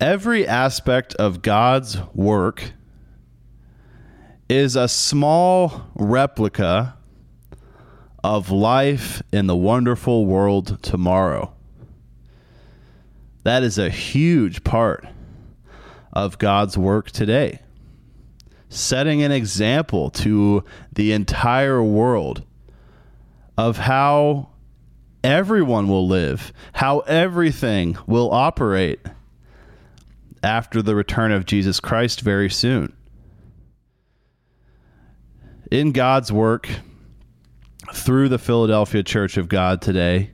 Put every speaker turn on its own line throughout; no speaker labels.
Every aspect of God's work is a small replica of life in the wonderful world tomorrow. That is a huge part of God's work today. Setting an example to the entire world of how everyone will live, how everything will operate after the return of Jesus Christ very soon. In God's work, through the Philadelphia Church of God today,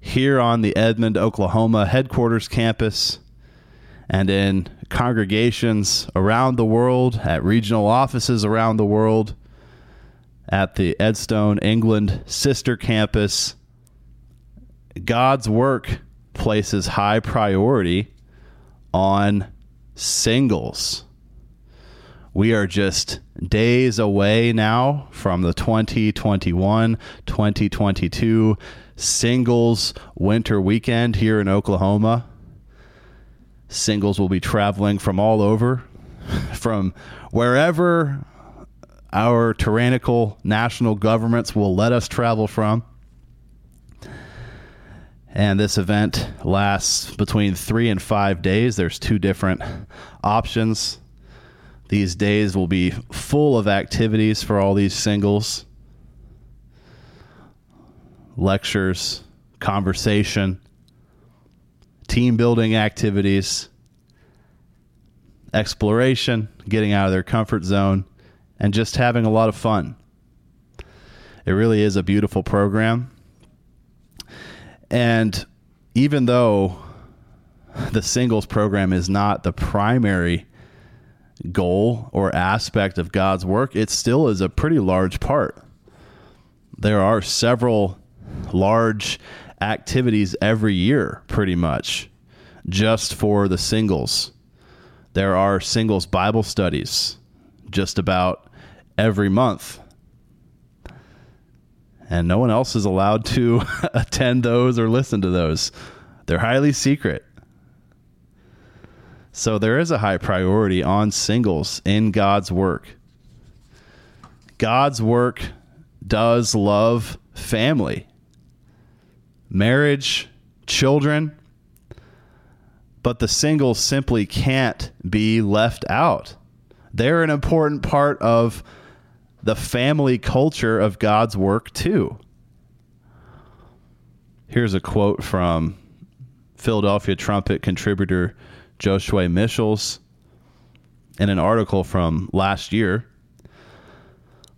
here on the Edmond, Oklahoma headquarters campus, and in congregations around the world, at regional offices around the world, at the Edstone, England sister campus. God's work places high priority on singles. We are just days away now from the 2021 2022 singles winter weekend here in Oklahoma. Singles will be traveling from all over, from wherever our tyrannical national governments will let us travel from. And this event lasts between three and five days. There's two different options. These days will be full of activities for all these singles lectures, conversation, team building activities, exploration, getting out of their comfort zone, and just having a lot of fun. It really is a beautiful program. And even though the singles program is not the primary goal or aspect of God's work, it still is a pretty large part. There are several large activities every year, pretty much, just for the singles. There are singles Bible studies just about every month. And no one else is allowed to attend those or listen to those. They're highly secret. So there is a high priority on singles in God's work. God's work does love family, marriage, children, but the singles simply can't be left out. They're an important part of the family culture of God's work, too. Here's a quote from Philadelphia trumpet contributor Joshua Michels in an article from last year.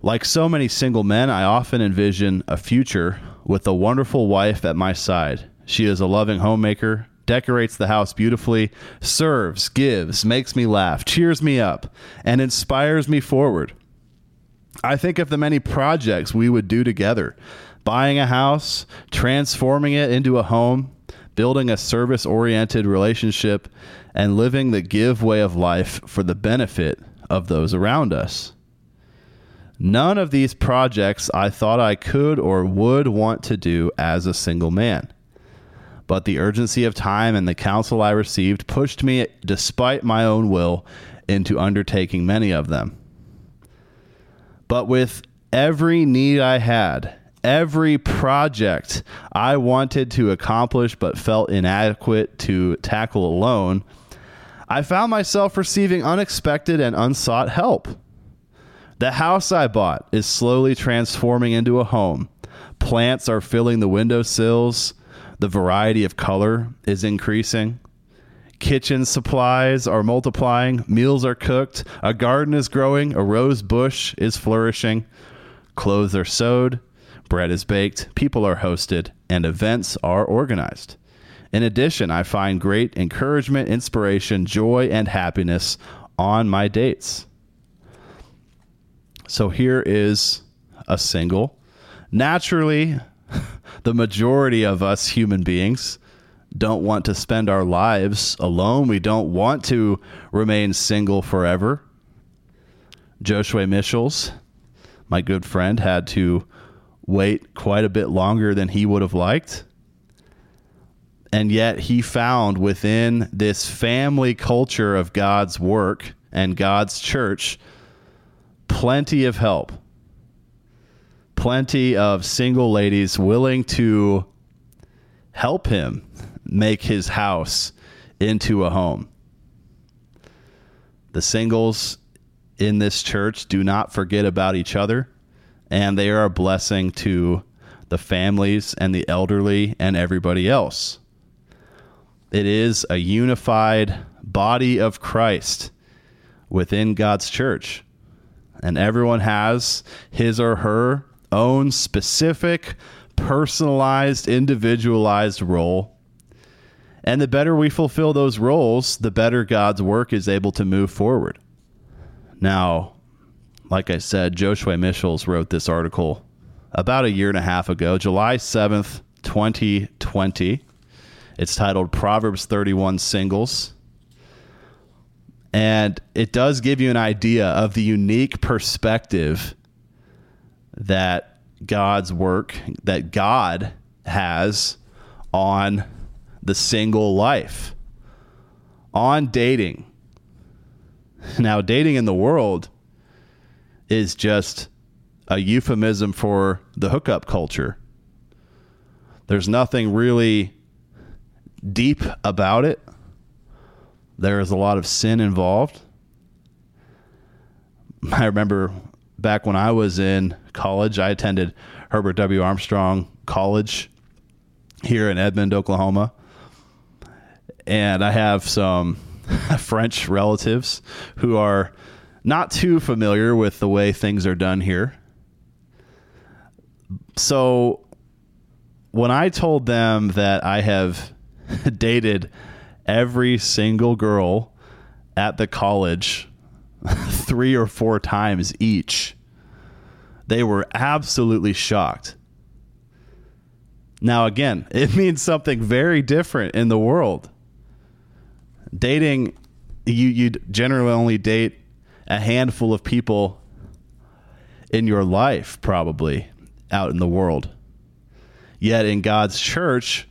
Like so many single men, I often envision a future with a wonderful wife at my side. She is a loving homemaker, decorates the house beautifully, serves, gives, makes me laugh, cheers me up, and inspires me forward. I think of the many projects we would do together buying a house, transforming it into a home, building a service oriented relationship, and living the give way of life for the benefit of those around us. None of these projects I thought I could or would want to do as a single man. But the urgency of time and the counsel I received pushed me, despite my own will, into undertaking many of them. But with every need I had, every project I wanted to accomplish but felt inadequate to tackle alone, I found myself receiving unexpected and unsought help. The house I bought is slowly transforming into a home. Plants are filling the windowsills. The variety of color is increasing. Kitchen supplies are multiplying. Meals are cooked. A garden is growing. A rose bush is flourishing. Clothes are sewed. Bread is baked. People are hosted. And events are organized. In addition, I find great encouragement, inspiration, joy, and happiness on my dates. So here is a single. Naturally, the majority of us human beings don't want to spend our lives alone. We don't want to remain single forever. Joshua Michels, my good friend, had to wait quite a bit longer than he would have liked. And yet he found within this family culture of God's work and God's church plenty of help. Plenty of single ladies willing to help him make his house into a home. The singles in this church do not forget about each other, and they are a blessing to the families and the elderly and everybody else. It is a unified body of Christ within God's church. And everyone has his or her own specific, personalized, individualized role. And the better we fulfill those roles, the better God's work is able to move forward. Now, like I said, Joshua Michels wrote this article about a year and a half ago, July 7th, 2020. It's titled Proverbs 31 Singles. And it does give you an idea of the unique perspective that God's work, that God has on the single life, on dating. Now, dating in the world is just a euphemism for the hookup culture. There's nothing really deep about it. There is a lot of sin involved. I remember back when I was in college, I attended Herbert W. Armstrong College here in Edmond, Oklahoma. And I have some French relatives who are not too familiar with the way things are done here. So when I told them that I have dated every single girl at the college three or four times each, they were absolutely shocked. Now, again, it means something very different in the world. Dating, you you generally only date a handful of people in your life, probably out in the world. Yet in God's church,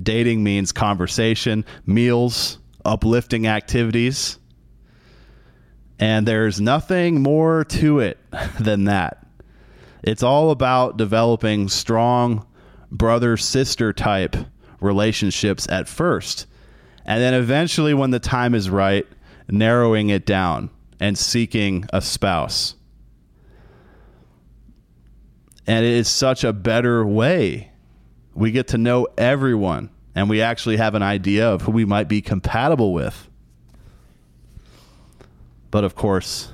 dating means conversation, meals, uplifting activities. And there's nothing more to it than that. It's all about developing strong brother sister type relationships at first. And then eventually, when the time is right, narrowing it down and seeking a spouse. And it is such a better way. We get to know everyone and we actually have an idea of who we might be compatible with. But of course,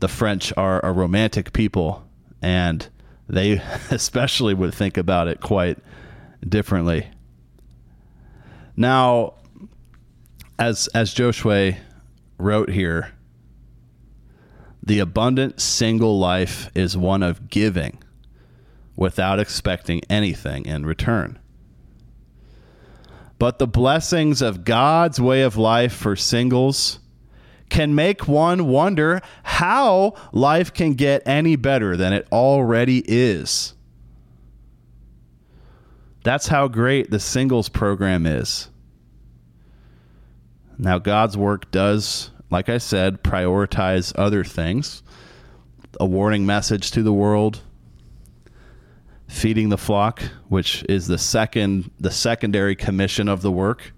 the French are a romantic people and they especially would think about it quite differently. Now, as as Joshua wrote here, the abundant single life is one of giving without expecting anything in return. But the blessings of God's way of life for singles can make one wonder how life can get any better than it already is. That's how great the singles program is. Now, God's work does, like I said, prioritize other things a warning message to the world, feeding the flock, which is the second the secondary commission of the work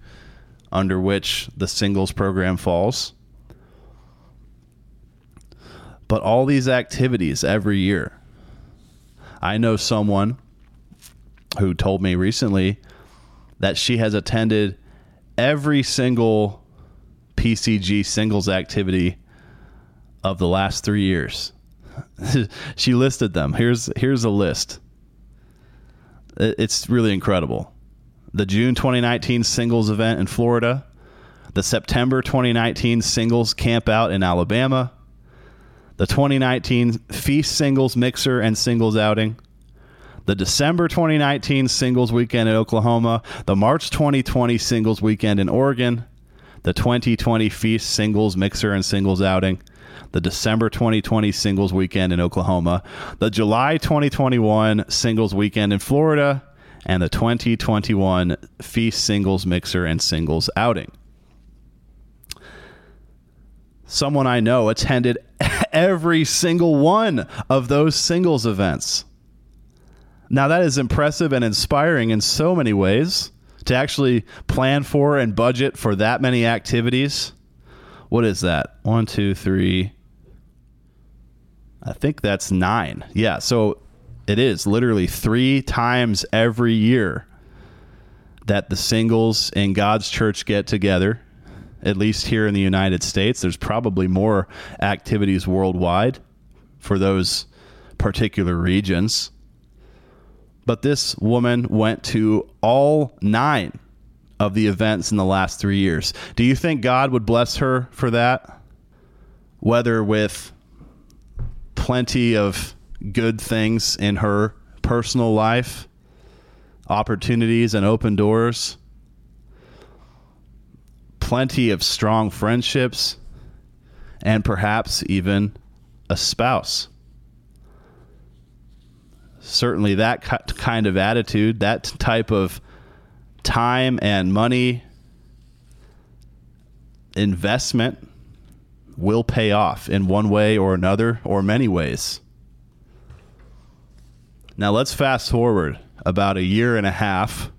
under which the singles program falls. But all these activities every year. I know someone who told me recently that she has attended every single PCG singles activity of the last 3 years. she listed them. Here's here's a list. It's really incredible. the June 2019 singles event in Florida, the September 2019 singles camp out in Alabama, the 2019 Feast singles mixer and singles outing, the December 2019 singles weekend in Oklahoma, the March 2020 singles weekend in Oregon, the 2020 Feast singles mixer and singles outing, the December 2020 singles weekend in Oklahoma, the July 2021 singles weekend in Florida, and the 2021 Feast singles mixer and singles outing. Someone I know attended every single one of those singles events. Now, that is impressive and inspiring in so many ways to actually plan for and budget for that many activities. What is that? One, two, three. I think that's nine. Yeah. So it is literally three times every year that the singles in God's church get together, at least here in the United States. There's probably more activities worldwide for those particular regions. But this woman went to all nine of the events in the last three years. Do you think God would bless her for that? Whether with plenty of good things in her personal life, opportunities and open doors, plenty of strong friendships, and perhaps even a spouse certainly that kind of attitude, that type of time and money investment will pay off in one way or another or many ways. Now let's fast forward about a year and a half.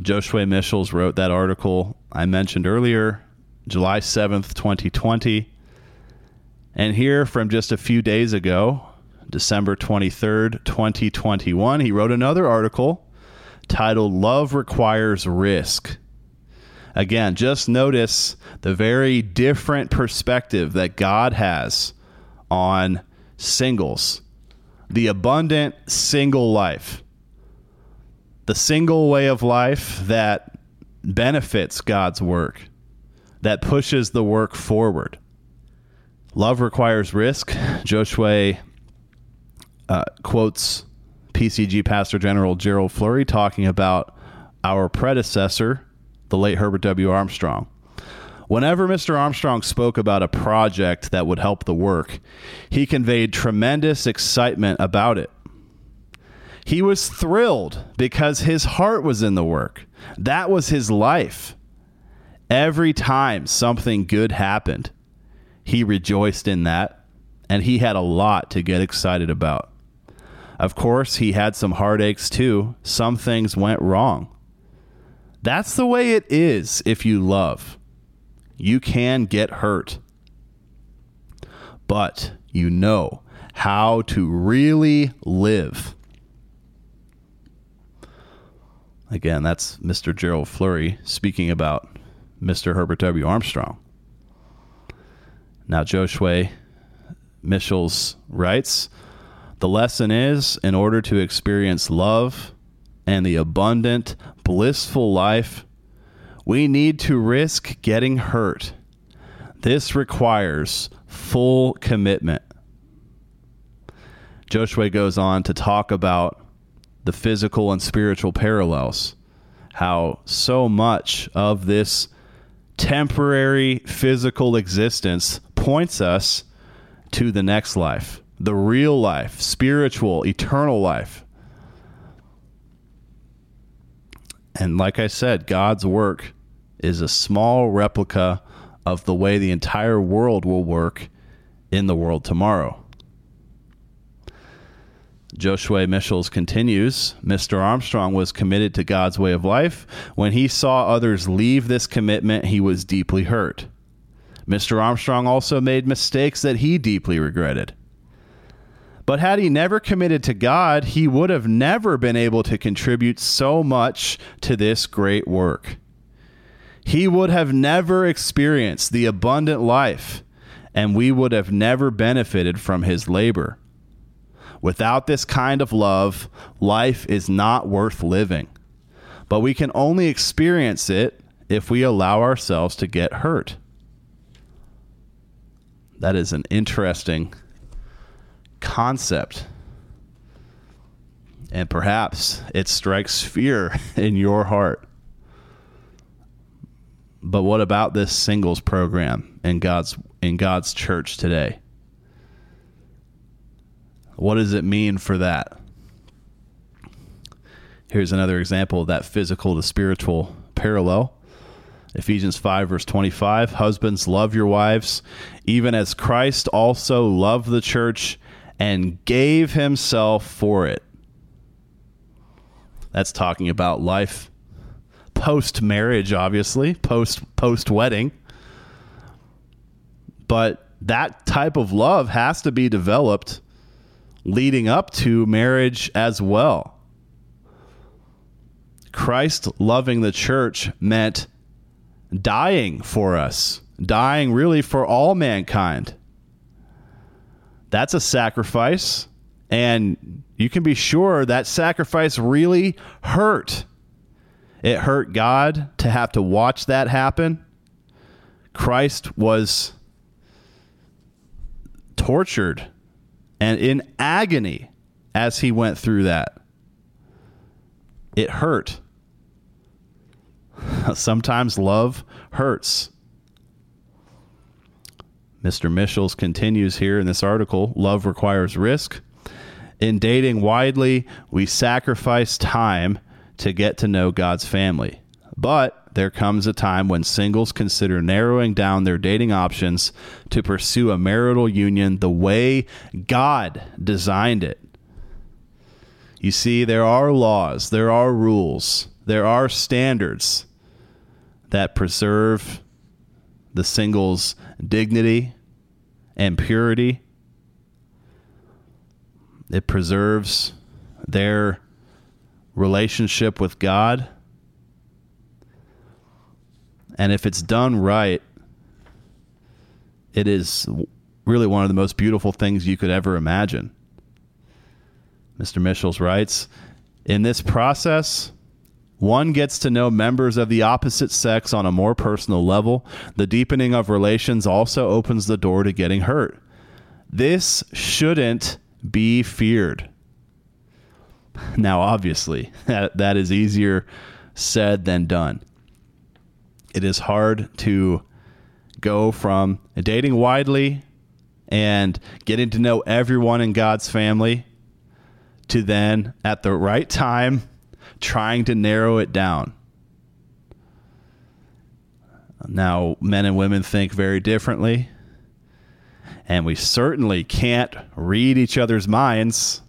Joshua Michels wrote that article I mentioned earlier, July 7th, 2020. And here from just a few days ago, December 23rd, 2021, he wrote another article titled Love Requires Risk. Again, just notice the very different perspective that God has on singles, the abundant single life, the single way of life that benefits God's work, that pushes the work forward. Love requires risk. Joshua uh, quotes PCG Pastor General Gerald Flurry talking about our predecessor, the late Herbert W. Armstrong. Whenever Mr. Armstrong spoke about a project that would help the work, he conveyed tremendous excitement about it. He was thrilled because his heart was in the work. That was his life. Every time something good happened, he rejoiced in that, and he had a lot to get excited about. Of course, he had some heartaches too. Some things went wrong. That's the way it is if you love. You can get hurt. But you know how to really live. Again, that's Mr. Gerald Flurry speaking about Mr. Herbert W. Armstrong. Now, Joshua Michels writes the lesson is in order to experience love and the abundant, blissful life, we need to risk getting hurt. This requires full commitment. Joshua goes on to talk about the physical and spiritual parallels, how so much of this temporary physical existence points us to the next life the real life, spiritual, eternal life. And like I said, God's work is a small replica of the way the entire world will work in the world tomorrow. Joshua Michels continues Mr. Armstrong was committed to God's way of life. When he saw others leave this commitment, he was deeply hurt. Mr. Armstrong also made mistakes that he deeply regretted. But had he never committed to God, he would have never been able to contribute so much to this great work. He would have never experienced the abundant life, and we would have never benefited from his labor. Without this kind of love, life is not worth living. but we can only experience it if we allow ourselves to get hurt. That is an interesting concept. And perhaps it strikes fear in your heart. But what about this singles program in God's in God's church today? What does it mean for that? Here's another example of that physical to spiritual parallel. Ephesians 5, verse 25 Husbands, love your wives, even as Christ also loved the church and gave himself for it. That's talking about life post marriage, obviously, post post wedding. But that type of love has to be developed leading up to marriage as well. Christ loving the church meant dying for us, dying really for all mankind. That's a sacrifice. And you can be sure that sacrifice really hurt. It hurt God to have to watch that happen. Christ was tortured and in agony as he went through that. It hurt. Sometimes love hurts. Mr. Michels continues here in this article love requires risk. In dating widely, we sacrifice time to get to know God's family. But there comes a time when singles consider narrowing down their dating options to pursue a marital union the way God designed it. You see, there are laws, there are rules, there are standards that preserve the single's dignity and purity. It preserves their relationship with God and if it's done right, it is really one of the most beautiful things you could ever imagine. Mr. Michels writes In this process, one gets to know members of the opposite sex on a more personal level. The deepening of relations also opens the door to getting hurt. This shouldn't be feared. Now, obviously, that, that is easier said than done it is hard to go from dating widely and getting to know everyone in God's family to then at the right time trying to narrow it down. Now, men and women think very differently, and we certainly can't read each other's minds.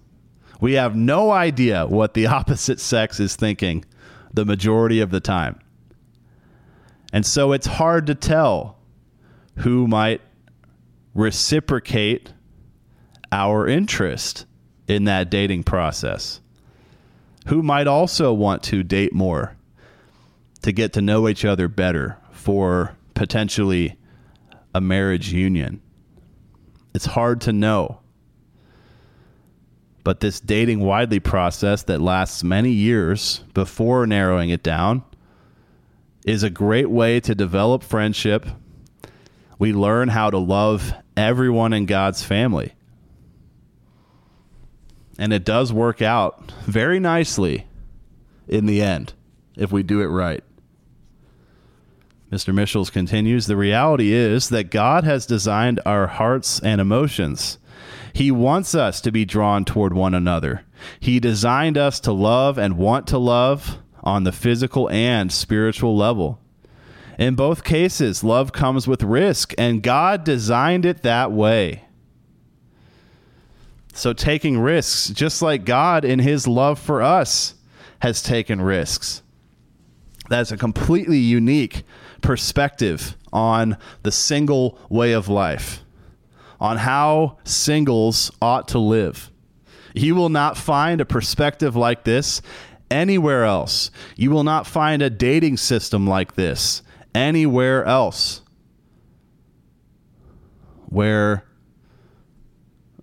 We have no idea what the opposite sex is thinking the majority of the time. And so it's hard to tell who might reciprocate our interest in that dating process. Who might also want to date more to get to know each other better for potentially a marriage union. It's hard to know. But this dating widely process that lasts many years before narrowing it down is a great way to develop friendship. We learn how to love everyone in God's family. And it does work out very nicely in the end if we do it right. Mr. Michels continues The reality is that God has designed our hearts and emotions. He wants us to be drawn toward one another. He designed us to love and want to love on the physical and spiritual level. In both cases, love comes with risk, and God designed it that way. So, taking risks, just like God in his love for us has taken risks. That's a completely unique perspective on the single way of life, on how singles ought to live. You will not find a perspective like this anywhere else. You will not find a dating system like this anywhere else where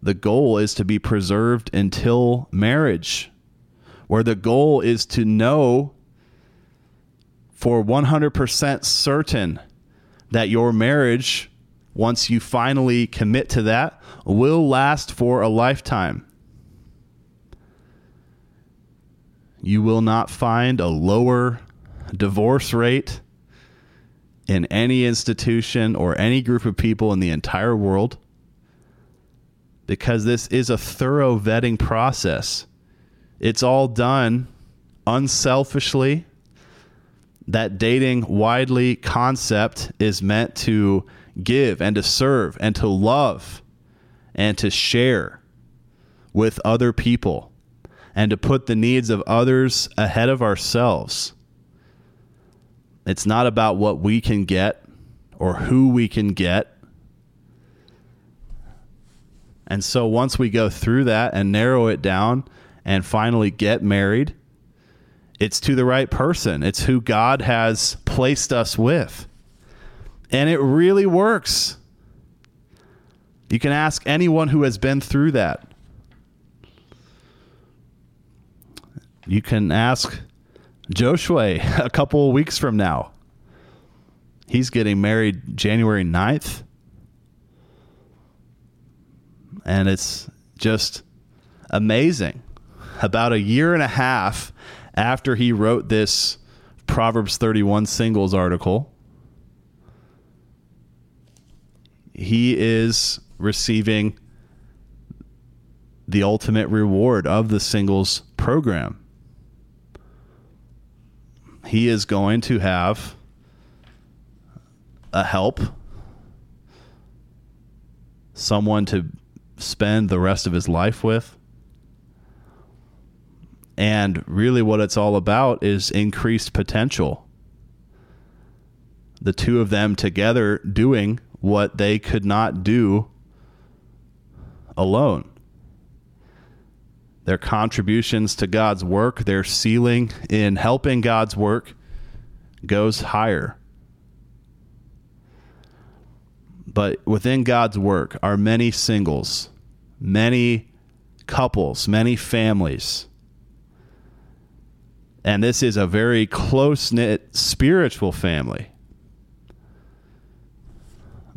the goal is to be preserved until marriage, where the goal is to know for 100% certain that your marriage, once you finally commit to that, will last for a lifetime. You will not find a lower divorce rate in any institution or any group of people in the entire world because this is a thorough vetting process. It's all done unselfishly. That dating widely concept is meant to give and to serve and to love and to share with other people and to put the needs of others ahead of ourselves. It's not about what we can get or who we can get. And so once we go through that and narrow it down and finally get married, it's to the right person. It's who God has placed us with. And it really works. You can ask anyone who has been through that. You can ask Joshua a couple weeks from now. He's getting married January 9th. And it's just amazing. About a year and a half after he wrote this Proverbs 31 singles article, he is receiving the ultimate reward of the singles program he is going to have a help, someone to spend the rest of his life with. And really, what it's all about is increased potential. The two of them together doing what they could not do alone their contributions to God's work, their ceiling in helping God's work goes higher. But within God's work are many singles, many couples, many families. And this is a very close knit spiritual family.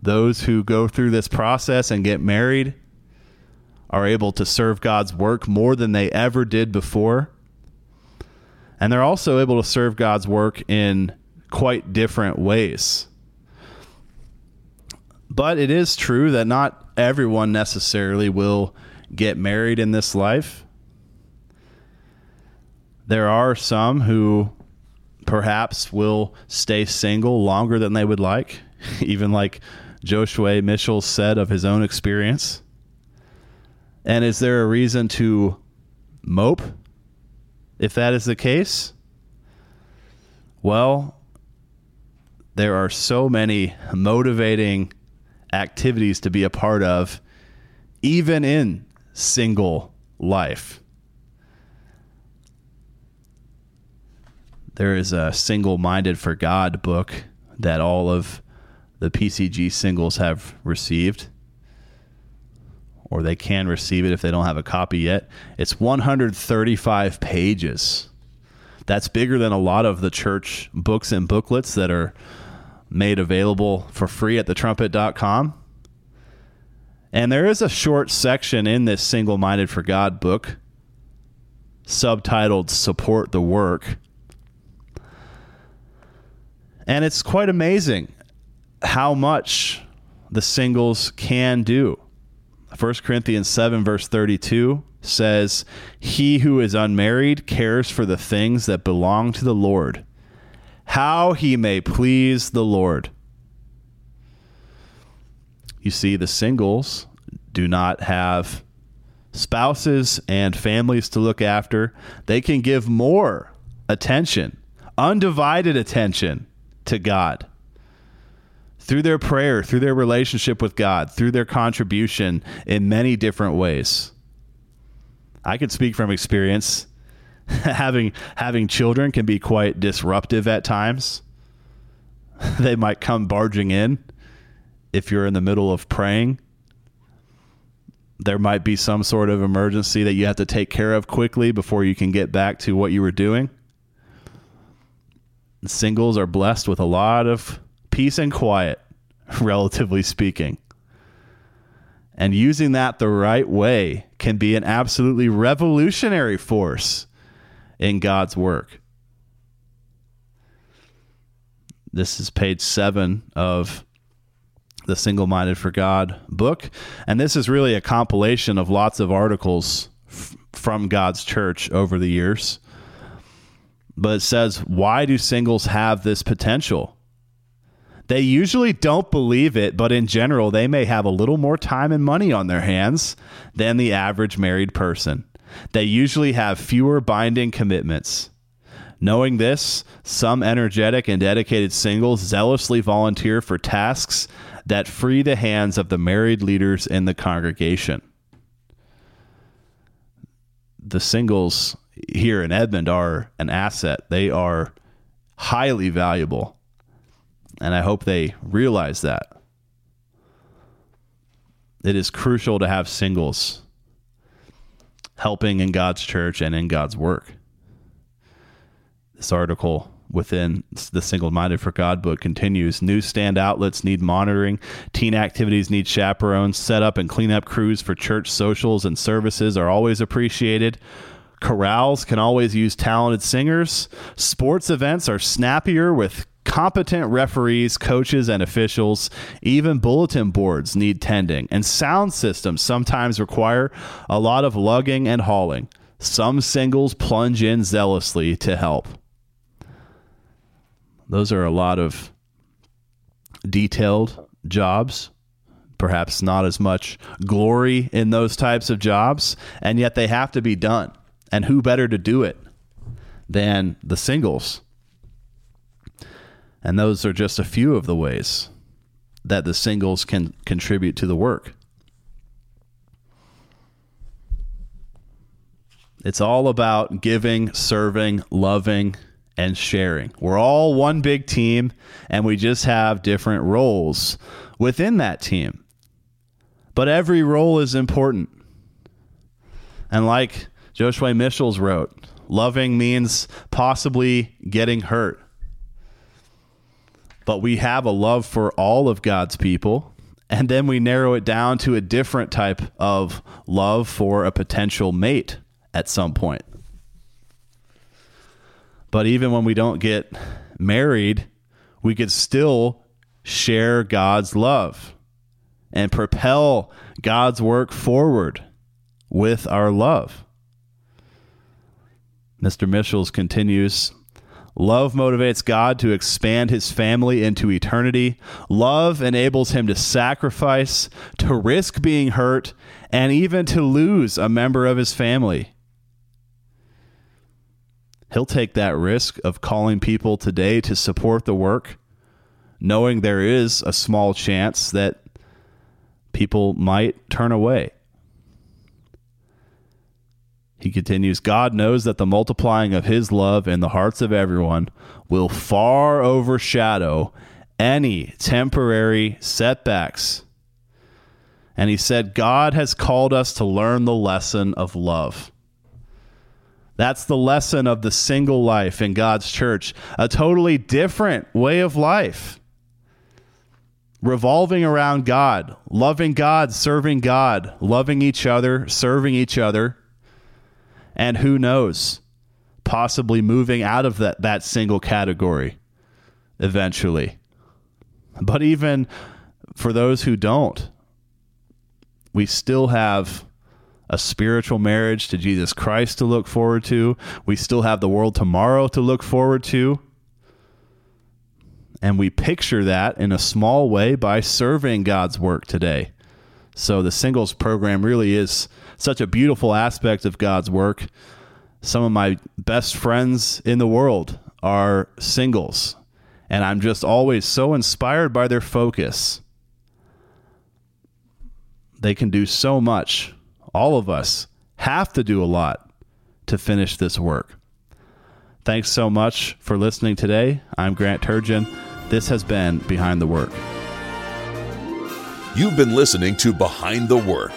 Those who go through this process and get married are able to serve God's work more than they ever did before. And they're also able to serve God's work in quite different ways. But it is true that not everyone necessarily will get married in this life. There are some who perhaps will stay single longer than they would like, even like Joshua Michels said of his own experience. And is there a reason to mope if that is the case? Well, there are so many motivating activities to be a part of, even in single life. There is a single minded for God book that all of the PCG singles have received or they can receive it if they don't have a copy yet. It's 135 pages. That's bigger than a lot of the church books and booklets that are made available for free at thetrumpet.com. And there is a short section in this Single Minded for God book subtitled Support the Work. And it's quite amazing how much the singles can do. 1 Corinthians 7, verse 32 says, He who is unmarried cares for the things that belong to the Lord, how he may please the Lord. You see, the singles do not have spouses and families to look after. They can give more attention, undivided attention to God through their prayer, through their relationship with God, through their contribution in many different ways. I can speak from experience. having having children can be quite disruptive at times. they might come barging in if you're in the middle of praying. There might be some sort of emergency that you have to take care of quickly before you can get back to what you were doing. Singles are blessed with a lot of peace and quiet, relatively speaking. And using that the right way can be an absolutely revolutionary force in God's work. This is page seven of the Single Minded for God book. And this is really a compilation of lots of articles f- from God's church over the years. But it says, why do singles have this potential? They usually don't believe it, but in general, they may have a little more time and money on their hands than the average married person. They usually have fewer binding commitments. Knowing this, some energetic and dedicated singles zealously volunteer for tasks that free the hands of the married leaders in the congregation. The singles here in Edmond are an asset. They are highly valuable. And I hope they realize that. It is crucial to have singles helping in God's church and in God's work. This article within the Single Minded for God book continues. Newsstand outlets need monitoring. Teen activities need chaperones. Set up and clean up crews for church socials and services are always appreciated. Chorales can always use talented singers. Sports events are snappier with competent referees, coaches, and officials. Even bulletin boards need tending, and sound systems sometimes require a lot of lugging and hauling. Some singles plunge in zealously to help. Those are a lot of detailed jobs, perhaps not as much glory in those types of jobs, and yet they have to be done. And who better to do it than the singles? And those are just a few of the ways that the singles can contribute to the work. It's all about giving, serving, loving, and sharing. We're all one big team, and we just have different roles within that team. But every role is important. And like Joshua Michels wrote, loving means possibly getting hurt. But we have a love for all of God's people, and then we narrow it down to a different type of love for a potential mate at some point. But even when we don't get married, we could still share God's love and propel God's work forward with our love. Mr. Michels continues Love motivates God to expand his family into eternity. Love enables him to sacrifice, to risk being hurt, and even to lose a member of his family. He'll take that risk of calling people today to support the work, knowing there is a small chance that people might turn away. He continues God knows that the multiplying of his love in the hearts of everyone will far overshadow any temporary setbacks. And he said, God has called us to learn the lesson of love. That's the lesson of the single life in God's church, a totally different way of life. Revolving around God, loving God, serving God, loving each other, serving each other, and who knows, possibly moving out of that, that single category eventually. But even for those who don't, we still have a spiritual marriage to Jesus Christ to look forward to. We still have the world tomorrow to look forward to. And we picture that in a small way by serving God's work today. So the singles program really is such a beautiful aspect of God's work. Some of my best friends in the world are singles, and I'm just always so inspired by their focus. They can do so much all of us have to do a lot to finish this work. Thanks so much for listening today. I'm Grant Turgeon. This has been Behind the Work.
You've been listening to Behind the Work.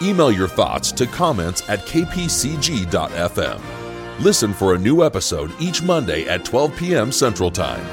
Email your thoughts to comments at kpcg.fm. Listen for a new episode each Monday at 12 p.m. Central Time.